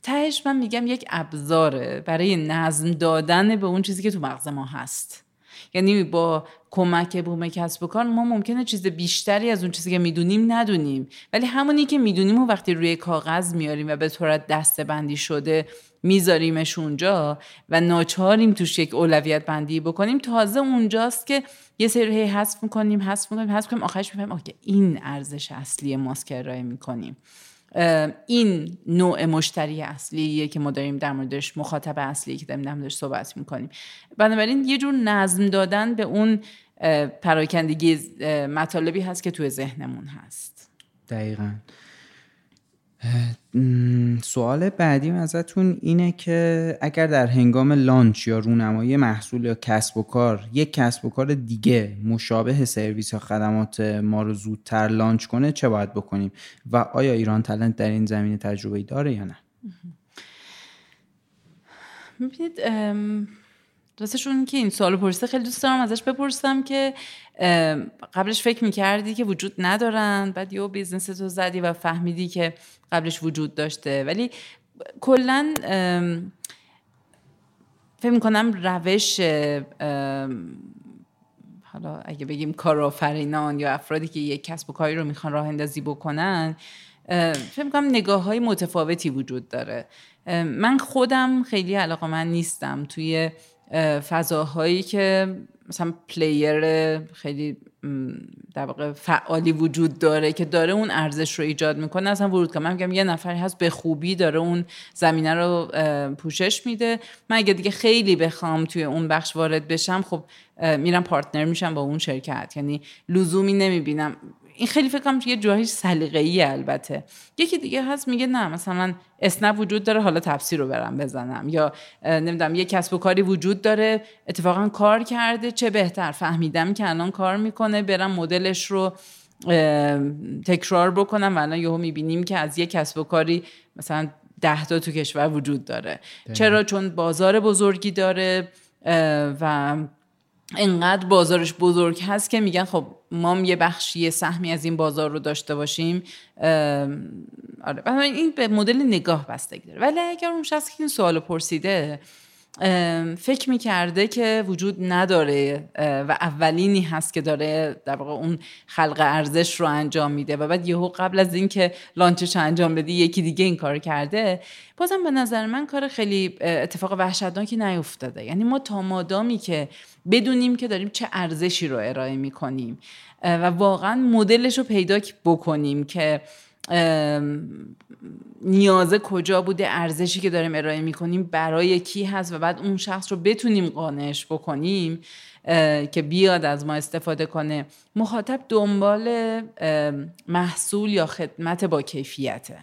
تهش من میگم یک ابزاره برای نظم دادن به اون چیزی که تو مغز ما هست. یعنی با کمک بوم کسب و کار ما ممکنه چیز بیشتری از اون چیزی که می‌دونیم ندونیم. ولی همونی که می‌دونیم و وقتی روی کاغذ میاریم و به طورت دسته بندی شده میذاریمش اونجا و ناچاریم توش یک اولویت بندی بکنیم تازه اونجاست که یه سری حذف می‌کنیم حذف می‌کنیم حذف می‌کنیم آخرش می‌فهمیم که این ارزش اصلی ماست که می‌کنیم. این نوع مشتری اصلیه که ما داریم در موردش مخاطب اصلی که داریم در موردش صحبت می‌کنیم. بنابراین یه جور نظم دادن به اون پراکندگی مطالبی هست که توی ذهنمون هست. دقیقا. سوال بعدی ازتون اینه که اگر در هنگام لانچ یا رونمایی محصول یا کسب و کار یک کسب و کار دیگه مشابه سرویس یا خدمات ما رو زودتر لانچ کنه چه باید بکنیم؟ و آیا ایران تلنت در این زمینه تجربه داره یا نه؟ می‌بینید راستشون که این سوال پرسیده خیلی دوست دارم ازش بپرسم که قبلش فکر می‌کردی که وجود ندارن بعد یه business تو زدی و فهمیدی که قبلش وجود داشته. ولی کلا فکر می‌کنم روش حالا اگه بگیم کارآفرینان یا افرادی که یک کسب و کاری رو می‌خوان راه اندازی بکنن فکر می‌کنم نگاه های متفاوتی وجود داره. من خودم خیلی علاقه‌مند نیستم توی فضاهایی که مثلا player خیلی در واقع فعالی وجود داره که داره اون ارزش رو ایجاد می‌کنه. اصلا ورود کنم. میگم یه نفری هست به خوبی داره اون زمینه رو پوشش میده. من اگه دیگه خیلی بخوام توی اون بخش وارد بشم خب میرم partner میشم با اون شرکت. یعنی لزومی نمی‌بینم. این خیلی فکر کنم یه جاهاییش سلیقه‌ای البته. یکی دیگه هست میگه نه مثلا اسنپ وجود داره حالا تفسیر رو برم بزنم. یا نمی‌دونم یه کسب و کاری وجود داره اتفاقا کار کرده چه بهتر؟ فهمیدم که الان کار می‌کنه برم مدلش رو تکرار بکنم و الان یهو می‌بینیم که از یه کسب و کاری مثلا ده تا تو کشور وجود داره. چرا؟ چون بازار بزرگی داره و انقدر بازارش بزرگ هست که میگن خب ما یه بخشی سهمی از این بازار رو داشته باشیم آره. این به مدل نگاه بستگی داره. ولی اگر اون شخص این سوال پرسیده فکر می‌کرده که وجود نداره و اولینی هست که داره در واقع اون خلق ارزش رو انجام میده و بعد یهو قبل از اینکه لانچش انجام بدی یکی دیگه این کار کرده. بازم به نظر من کار خیلی اتفاق وحشتناکی نیفتاده. یعنی ما تا مادامی که بدونیم که داریم چه ارزشی رو ارائه می‌کنیم و واقعا مدلش رو پیدا بکنیم که نیازه کجا بوده ارزشی که داریم ارائه می‌کنیم برای کی هست و بعد اون شخص رو بتونیم قانعش بکنیم که بیاد از ما استفاده کنه. مخاطب دنبال محصول یا خدمت با کیفیته.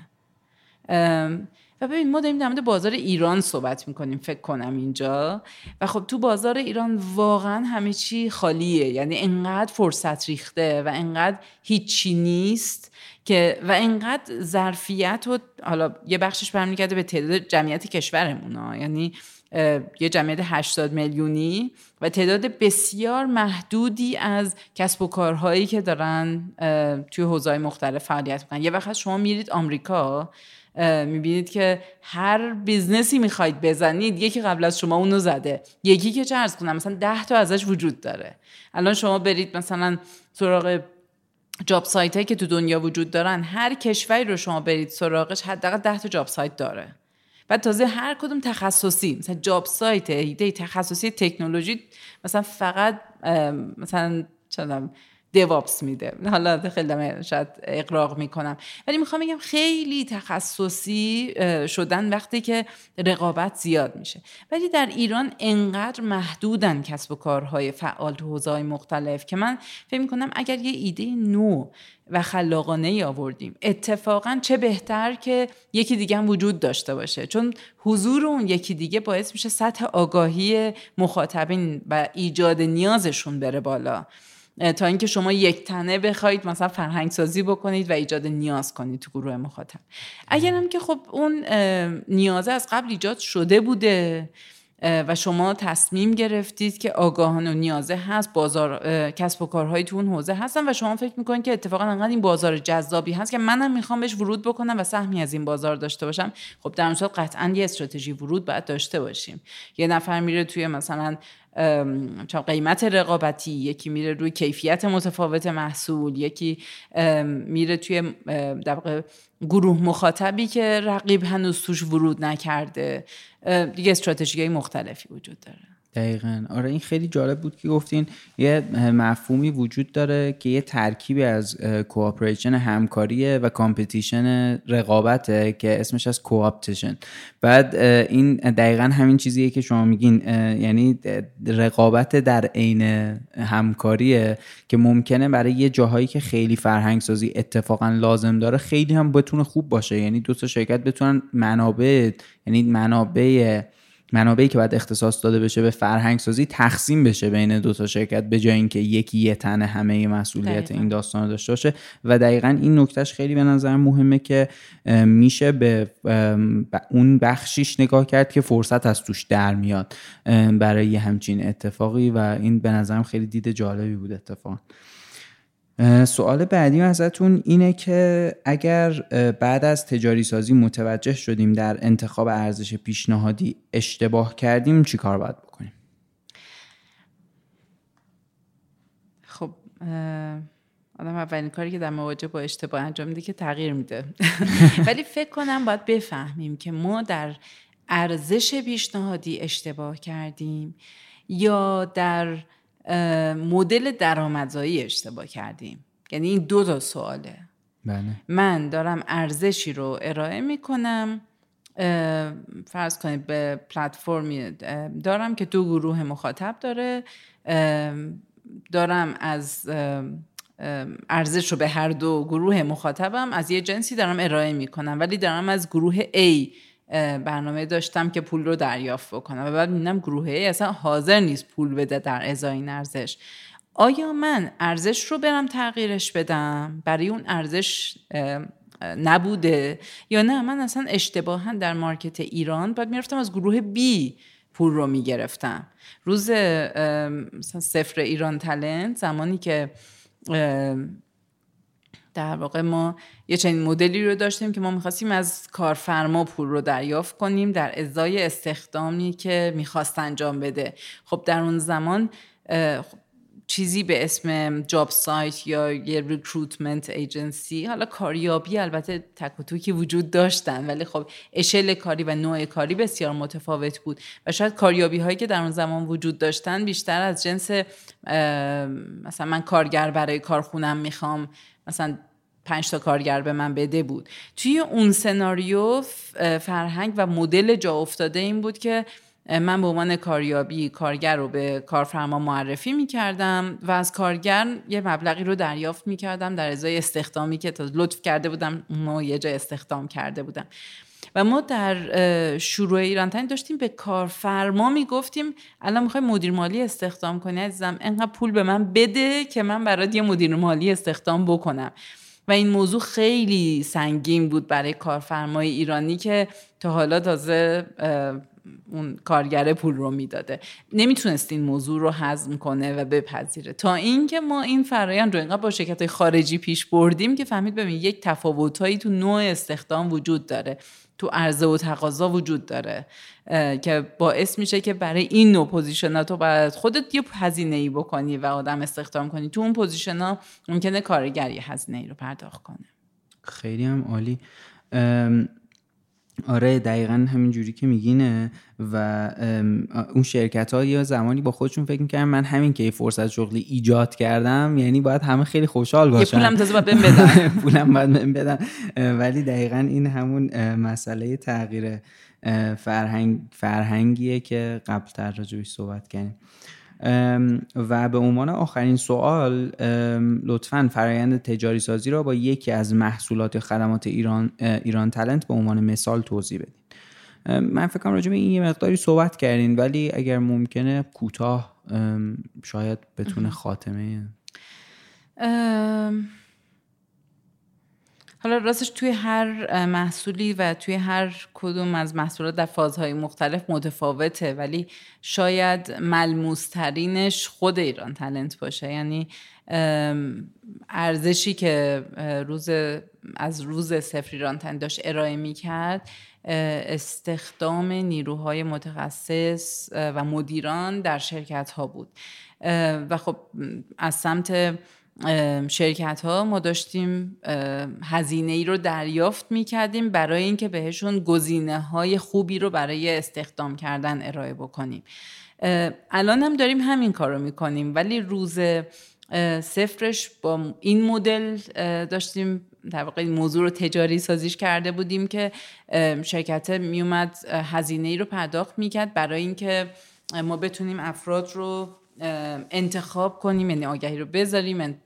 و ببین ما داریم در بازار ایران صحبت می‌کنیم فکر کنم اینجا. و خب تو بازار ایران واقعا همه چی خالیه. یعنی انقدر فرصت ریخته و انقدر هیچی نیست که و انقدر ظرفیت و حالا یه بخشش برمیگرده به تعداد جمعیت کشورمون یعنی یه جمعیت 80 میلیونی و تعداد بسیار محدودی از کسب و کارهایی که دارن توی حوزه‌های مختلف فعالیت می‌کنن. یه وقت شما میرید آمریکا می‌بینید که هر business ی می‌خواید بزنید یکی قبل از شما اونو زده. یکی که چه عرض کنم مثلا ده تا ازش وجود داره. الان شما برید مثلا سراغ job site هایی که تو دنیا وجود دارن هر کشوری رو شما برید سراغش حداقل ده تا job site داره. بعد تازه هر کدوم تخصصی مثلا job site ایده تخصصی تکنولوژی مثلا فقط مثلا چندم DevOps میده. حالا خیلی شاید اغراق می‌کنم. ولی می‌خوام بگم خیلی تخصصی شدن وقتی که رقابت زیاد میشه. ولی در ایران انقدر محدودن کسب و کارهای فعال تو حوزه‌های مختلف که من فکر می‌کنم اگر یه ایده نو و خلاقانه ای آوردیم اتفاقا چه بهتر که یکی دیگه هم وجود داشته باشه. چون حضور اون یکی دیگه باعث میشه سطح آگاهی مخاطبین و ایجاد نیازشون بره بالا. تا اینکه شما یک تنه بخواید مثلا فرهنگ سازی بکنید و ایجاد نیاز کنید تو گروه مخاطب. اگرم که خب اون نیازه از قبل ایجاد شده بوده و شما تصمیم گرفتید که آگاهان و نیازه هست بازار کسب و کارهایی تو اون حوزه هستن و شما فکر می‌کنید که اتفاقا انقدر این بازار جذابی هست که منم می‌خوام بهش ورود بکنم و سهمی از این بازار داشته باشم. خب در صورت قطعا یه استراتژی ورود باید داشته باشیم. یه نفر میره توی مثلا قیمت رقابتی یکی میره روی کیفیت متفاوت محصول یکی میره توی در گروه مخاطبی که رقیب هنوز توش ورود نکرده. دیگه استراتژی مختلفی وجود داره. دقیقا. آره این خیلی جالب بود که گفتین یه مفهومی وجود داره که یه ترکیبی از cooperation همکاریه و competition رقابته که اسمش هست coopetition. بعد این دقیقا همین چیزیه که شما میگین یعنی رقابت در عین همکاریه که ممکنه برای یه جاهایی که خیلی فرهنگ سازی اتفاقا لازم داره خیلی هم بتونه خوب باشه. یعنی دو تا شرکت بتونن منابع یعنی منابع منابعی که باید اختصاص داده بشه به فرهنگ سازی تقسیم بشه بین دو تا شرکت به جای اینکه یکی یه تنه همه مسئولیت این داستان رو داشته باشه. و دقیقا این نکتهش خیلی به نظر مهمه که میشه به اون بخشیش نگاه کرد که فرصت از توش در میاد برای همچین اتفاقی. و این به نظرم خیلی دید جالبی بود اتفاقا. سوال بعدی ازتون اینه که اگر بعد از تجاری سازی متوجه شدیم در انتخاب ارزش پیشنهادی اشتباه کردیم چی کار باید بکنیم؟ خب آدم اولین کاری که در مواجه با اشتباه انجام میده که تغییر میده ولی فکر کنم باید بفهمیم که ما در ارزش پیشنهادی اشتباه کردیم یا در مدل درآمدزایی اشتباه کردیم. یعنی این دو تا سواله. بله. من دارم ارزشی رو ارائه می‌کنم. فرض کنید به پلتفرمی دارم که دو گروه مخاطب داره. دارم از ارزش رو به هر دو گروه مخاطبم. از یه جنسی دارم ارائه می‌کنم ولی دارم از گروه A برنامه داشتم که پول رو دریافت بکنم و بعد می‌بینم گروه ای اصلا حاضر نیست پول بده در ازای این ارزش. آیا من ارزش رو برم تغییرش بدم؟ برای اون ارزش نبوده؟ یا نه؟ من اصلا اشتباها در مارکت ایران باید می‌رفتم از گروه B پول رو می‌گرفتم. روز مثلا صفر ایران تلنت زمانی که در واقع ما یه چنین مدلی رو داشتیم که ما می‌خواستیم از کارفرما پول رو دریافت کنیم در ازای استخدامی که می‌خواست انجام بده. خب در اون زمان چیزی به اسم job site یا یه recruitment agency حالا کاریابی البته تک وجود داشتن ولی خب اشل کاری و نوع کاری بسیار متفاوت بود. و شاید کاریابی هایی که در اون زمان وجود داشتن بیشتر از جنس مثلا من کارگر برای کارخونم می‌خوام مثلا پنج تا کارگر به من بده بود. توی اون سناریو فرهنگ و مدل جا افتاده این بود که من به عنوان کاریابی کارگر رو به کارفرما معرفی می کردم و از کارگر یه مبلغی رو دریافت می کردم در ازای استخدامی که تا لطف کرده بودم ما یه جا استخدام کرده بودم. و ما در شروع ایران تنی داشتیم به کارفرما می‌گفتیم الان می‌خوای مدیر مالی استخدام کنی عزیزم انقدر پول به من بده که من برات یه مدیر مالی استخدام بکنم. و این موضوع خیلی سنگین بود برای کارفرمای ایرانی که تا حالا تازه اون کارگر پول رو می‌داده. نمی‌تونست این موضوع رو هضم کنه و بپذیره. تا اینکه ما این فرایند رو اینقدر با شرکت خارجی پیش بردیم که فهمید ببین یک تفاوتهایی تو نوع استخدام وجود داره. تو عرضه و تقاضا وجود داره که باعث میشه که برای این نوع position تو باید خودت یه هزینه ای بکنی و آدم استخدام کنی. تو اون position ها ممکنه کارگر یه هزینه ای رو پرداخت کنه. خیلی هم عالی. آره دقیقا همین جوری که میگین و اون شرکت ها یه زمانی با خودشون فکر می‌کردن من همین که فرصت شغلی ایجاد کردم یعنی باید همه خیلی خوشحال باشن. یه پولم تازه باید بدن. پولم باید بدن. ولی دقیقا این همون مسئله تغییر فرهنگ فرهنگیه که قبل تر راجبش صحبت کردیم. و به عنوان آخرین سوال لطفا فرایند تجاری سازی را با یکی از محصولات یا خدمات ایران ایران تلنت به عنوان مثال توضیح بدین. من فکر کنم راجع به این یه مقداری صحبت کردین ولی اگر ممکنه کوتاه شاید بتونه خاتمه حالا راستش توی هر محصولی و توی هر کدوم از محصولات در فازهای مختلف متفاوته ولی شاید ملموسترینش خود ایران تلنت باشه. یعنی ارزشی که روز از روز سفر ایران تلنت داشت ارائه می کرد استخدام نیروهای متخصص و مدیران در شرکت ها بود و خب از سمت شرکت ها ما داشتیم هزینه ای رو دریافت می کردیم برای اینکه بهشون گزینه های خوبی رو برای استخدام کردن ارائه بکنیم. الان هم داریم همین کار رو می کنیم ولی روز سفرش با این مدل داشتیم در واقع این موضوع رو تجاری سازیش کرده بودیم که شرکت میومد هزینه ای رو پرداخت می‌کرد برای اینکه ما بتونیم افراد رو انتخاب کنیم یعنی آگهی رو بذاریم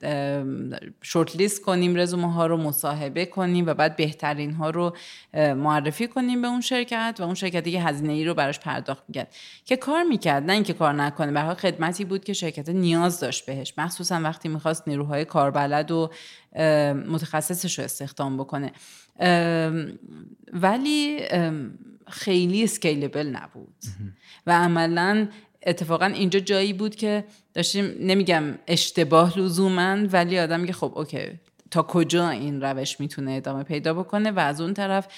شورت لیست کنیم رزومه ها رو مصاحبه کنیم و بعد بهترین ها رو معرفی کنیم به اون شرکت و اون شرکت دیگه هزینه ای رو براش پرداخت می‌کرد. که کار می‌کرد نه اینکه کار نکنه به خدمتی بود که شرکت نیاز داشت بهش. مخصوصا وقتی می‌خواست نیروهای کاربلد و متخصصش رو استخدام بکنه. ولی خیلی اسکیلبل نبود. و عملا اتفاقا اینجا جایی بود که داشتیم نمیگم اشتباه لزوما ولی آدم میگه خب اوکی تا کجا این روش می‌تونه ادامه پیدا بکنه؟ و از اون طرف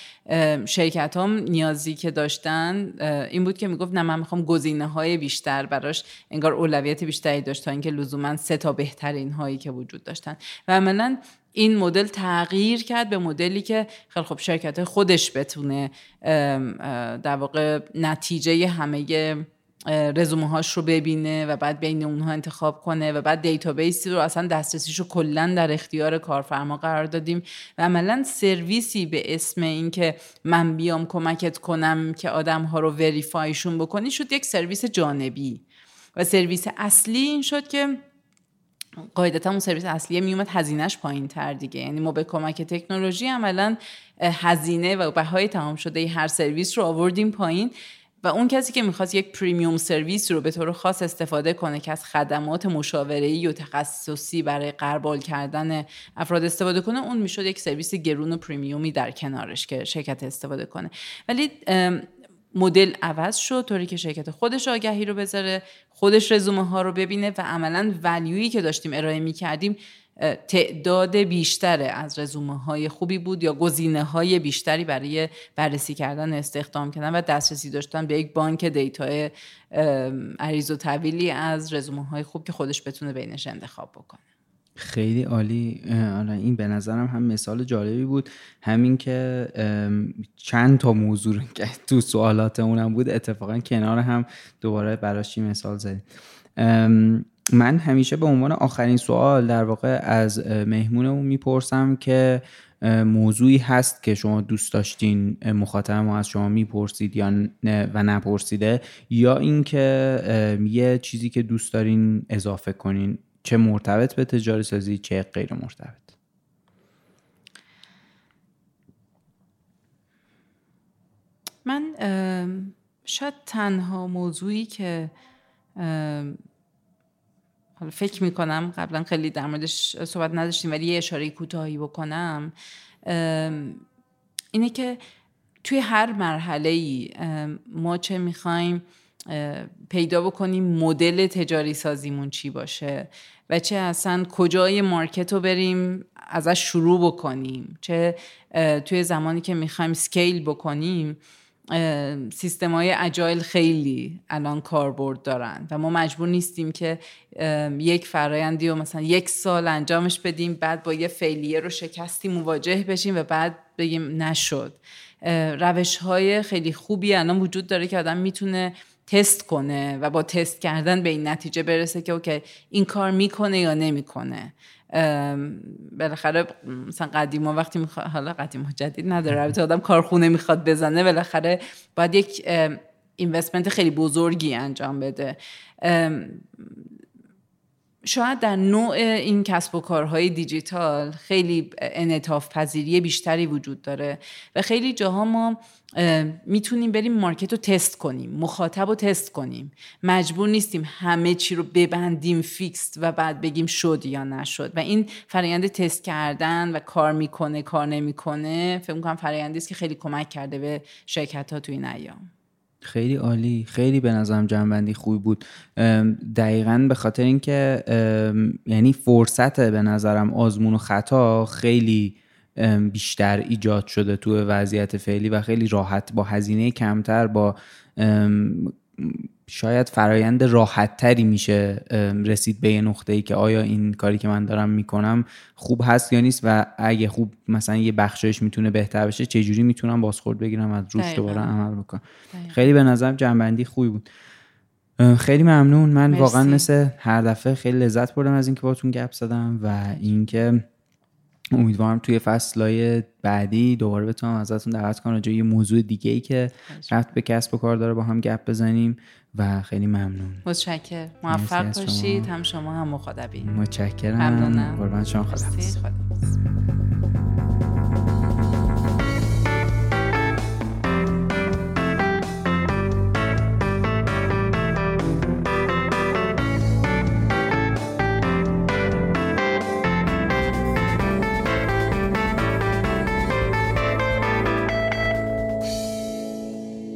شرکت هم نیازی که داشتن این بود که می‌گفت نه من می‌خوام گزینه های بیشتر براش انگار اولویت بیشتری داشت تا اینکه لزوما سه تا بهترین هایی که وجود داشتن. و عملا این مدل تغییر کرد به مدلی که خیلی خب شرکت خودش بتونه در واقع نتیجه همه رزومه هاش رو ببینه و بعد بین اونها انتخاب کنه و بعد database ی رو اصلا دسترسیش رو کلا در اختیار کارفرما قرار دادیم و عملا سرویسی به اسم اینکه من بیام کمکت کنم که آدم ها رو verify شون بکنی شد یک سرویس جانبی و سرویس اصلی این شد که قاعدتا اون سرویس اصلیه میومد هزینهش پایین تر دیگه. یعنی ما به کمک تکنولوژی عملا هزینه و بهای تمام شده هر سرویس رو آوردیم پایین. و اون کسی که می‌خواست یک premium service رو به طور خاص استفاده کنه که از خدمات مشاوره‌ای و تخصصی برای غربال کردن افراد استفاده کنه اون می‌شد یک سرویس گرون و premium ی در کنارش که شرکت استفاده کنه. ولی مدل عوض شد طوری که شرکت خودش آگهی رو بذاره خودش رزومه ها رو ببینه و عملا ولیویی که داشتیم ارائه می کردیم تعداد بیشتر از رزومه های خوبی بود یا گزینه های بیشتری برای بررسی کردن استخدام کردن و دسترسی داشتن به یک بانک دیتا عریض و طویلی از رزومه های خوب که خودش بتونه بینش انتخاب بکنه. خیلی عالی. این به نظرم هم مثال جالبی بود. همین که چند تا موضوع که تو سوالات اونم بود اتفاقا کنار هم دوباره براش مثال زدیم. من همیشه به عنوان آخرین سوال در واقع از مهمونمون می‌پرسم که موضوعی هست که شما دوست داشتین مخاطب ما از شما می‌پرسید یا و نپرسیده یا اینکه یه چیزی که دوست دارین اضافه کنین. چه مرتبط به تجاری سازی چه غیر مرتبط؟ من شاید تنها موضوعی که فکر می‌کنم قبلا خیلی در موردش صحبت نداشتیم ولی یه اشاره کوتاهی بکنم اینه که توی هر مرحله ای ما چه می‌خوایم پیدا بکنیم مدل تجاری سازیمون چی باشه و چه اصلا کجای مارکت رو بریم ازش شروع بکنیم چه توی زمانی که می‌خوایم scale بکنیم سیستم های agile خیلی الان کاربرد دارن و ما مجبور نیستیم که یک فرایندی رو مثلا یک سال انجامش بدیم بعد با یه failure و شکستی مواجه بشیم و بعد بگیم نشد. روش های خیلی خوبی الان وجود داره که آدم می‌تونه تست کنه و با تست کردن به این نتیجه برسه که okay این کار می‌کنه یا نمی‌کنه. بالاخره مثلا قدیما وقتی می‌خواد حالا قدیما جدید نداره البته آدم کارخونه می‌خواد بزنه بالاخره باید یک investment خیلی بزرگی انجام بده. شاید در نوع این کسب و کارهای دیجیتال خیلی انعطاف پذیری بیشتری وجود داره و خیلی جاها ما می‌تونیم بریم market رو تست کنیم مخاطب رو تست کنیم. مجبور نیستیم همه چی رو ببندیم fixed و بعد بگیم شد یا نشد. و این فرایند تست کردن و کار می‌کنه کار نمی‌کنه فکر می‌کنم فرایندی است که خیلی کمک کرده به شرکت ها تو این ایام. خیلی عالی. خیلی به نظرم جنبندی خوبی بود. دقیقا به خاطر اینکه یعنی فرصت به نظرم آزمون و خطا خیلی بیشتر ایجاد شده تو وضعیت فعلی و خیلی راحت با هزینه کمتر با شاید فرایند راحت تری میشه رسید به یه نقطه ای که آیا این کاری که من دارم می‌کنم خوب هست یا نیست و اگه خوب مثلا یه بخشش می‌تونه بهتر بشه چه جوری می‌تونم بازخورد بگیرم از روش دوباره عمل بکنم؟ خیلی به نظرم جنبندی خوبی بود. خیلی ممنون. من مرسی. واقعا مثل هر دفعه خیلی لذت بردم از اینکه باتون گپ زدم و اینکه امیدوارم توی فصلهای بعدی دوباره بتونم ازتون دعوت کنم راجع یه موضوع دیگه ای که رفت به کسب و کار داره با هم گپ بزنیم و خیلی ممنون. متشکر موفق باشید. هم شما هم مخاطبی متشکرم. ممنونم. قربان شما. خدا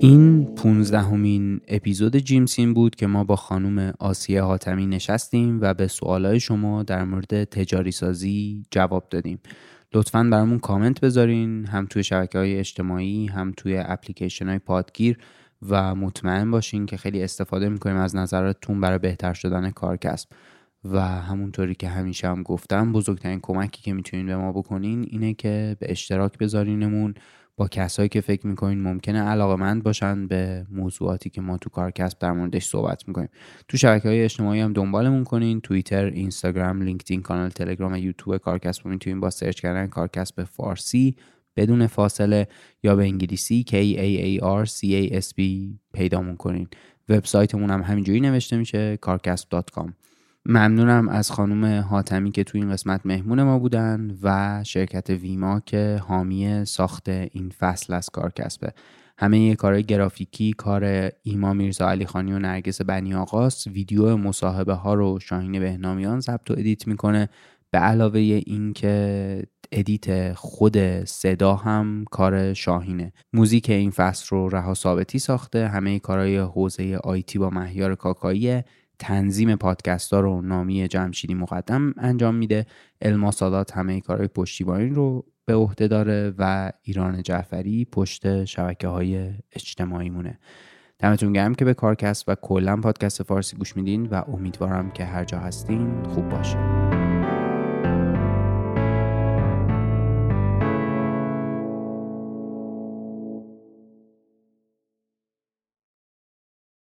این پونزدهمین اپیزود جیمسین بود که ما با خانم آسیه حاتمی نشستیم و به سوالای شما در مورد تجاری سازی جواب دادیم. لطفا برامون کامنت بذارین هم توی شبکه های اجتماعی هم توی اپلیکیشن های پادگیر و مطمئن باشین که خیلی استفاده می‌کنیم از نظراتتون برای بهتر شدن کارکسب. و همونطوری که همیشه هم گفتم بزرگترین کمکی که می‌تونین به ما بکنین اینه که به اشتراک بذارینمون با کسایی که فکر می‌کنین ممکنه علاقه مند باشن به موضوعاتی که ما تو کارکسب در موردش صحبت می‌کنیم. تو شبکه های اجتماعی هم دنبالمون کنین. توییتر اینستاگرام لینکدین کانال تلگرام و یوتیوب کارکسب رو می‌تونین با سرچ کردن کارکسب فارسی بدون فاصله یا به انگلیسی K A A R C A S B پیدامون کنین. وبسایتمون هم همینجوری نوشته میشه carcasp.com ممنونم از خانم حاتمی که تو این قسمت مهمون ما بودن و شرکت ویما که حامی ساخت این فصل از کارکسبه همه‌ی کارهای گرافیکی کار ایما میرزا علی خانی و نرگس بنی آقاست ویدیو مصاحبه ها رو شاهین بهنامیان ضبط و edit می‌کنه. به علاوه این که edit خود صدا هم کار شاهینه. موزیک این فصل رو رها ثابتی ساخته. همه کارهای حوزه IT با مهیار کاکاییه. تنظیم پادکست ها رو نامی جمشیدی مقدم انجام میده. علما سادات همه کارهای پشتیبانی رو به عهده داره و ایران جعفری پشت شبکه های اجتماعی مونه دمتون گرم که به کارکست و کلا پادکست فارسی گوش میدین و امیدوارم که هر جا هستین خوب باشه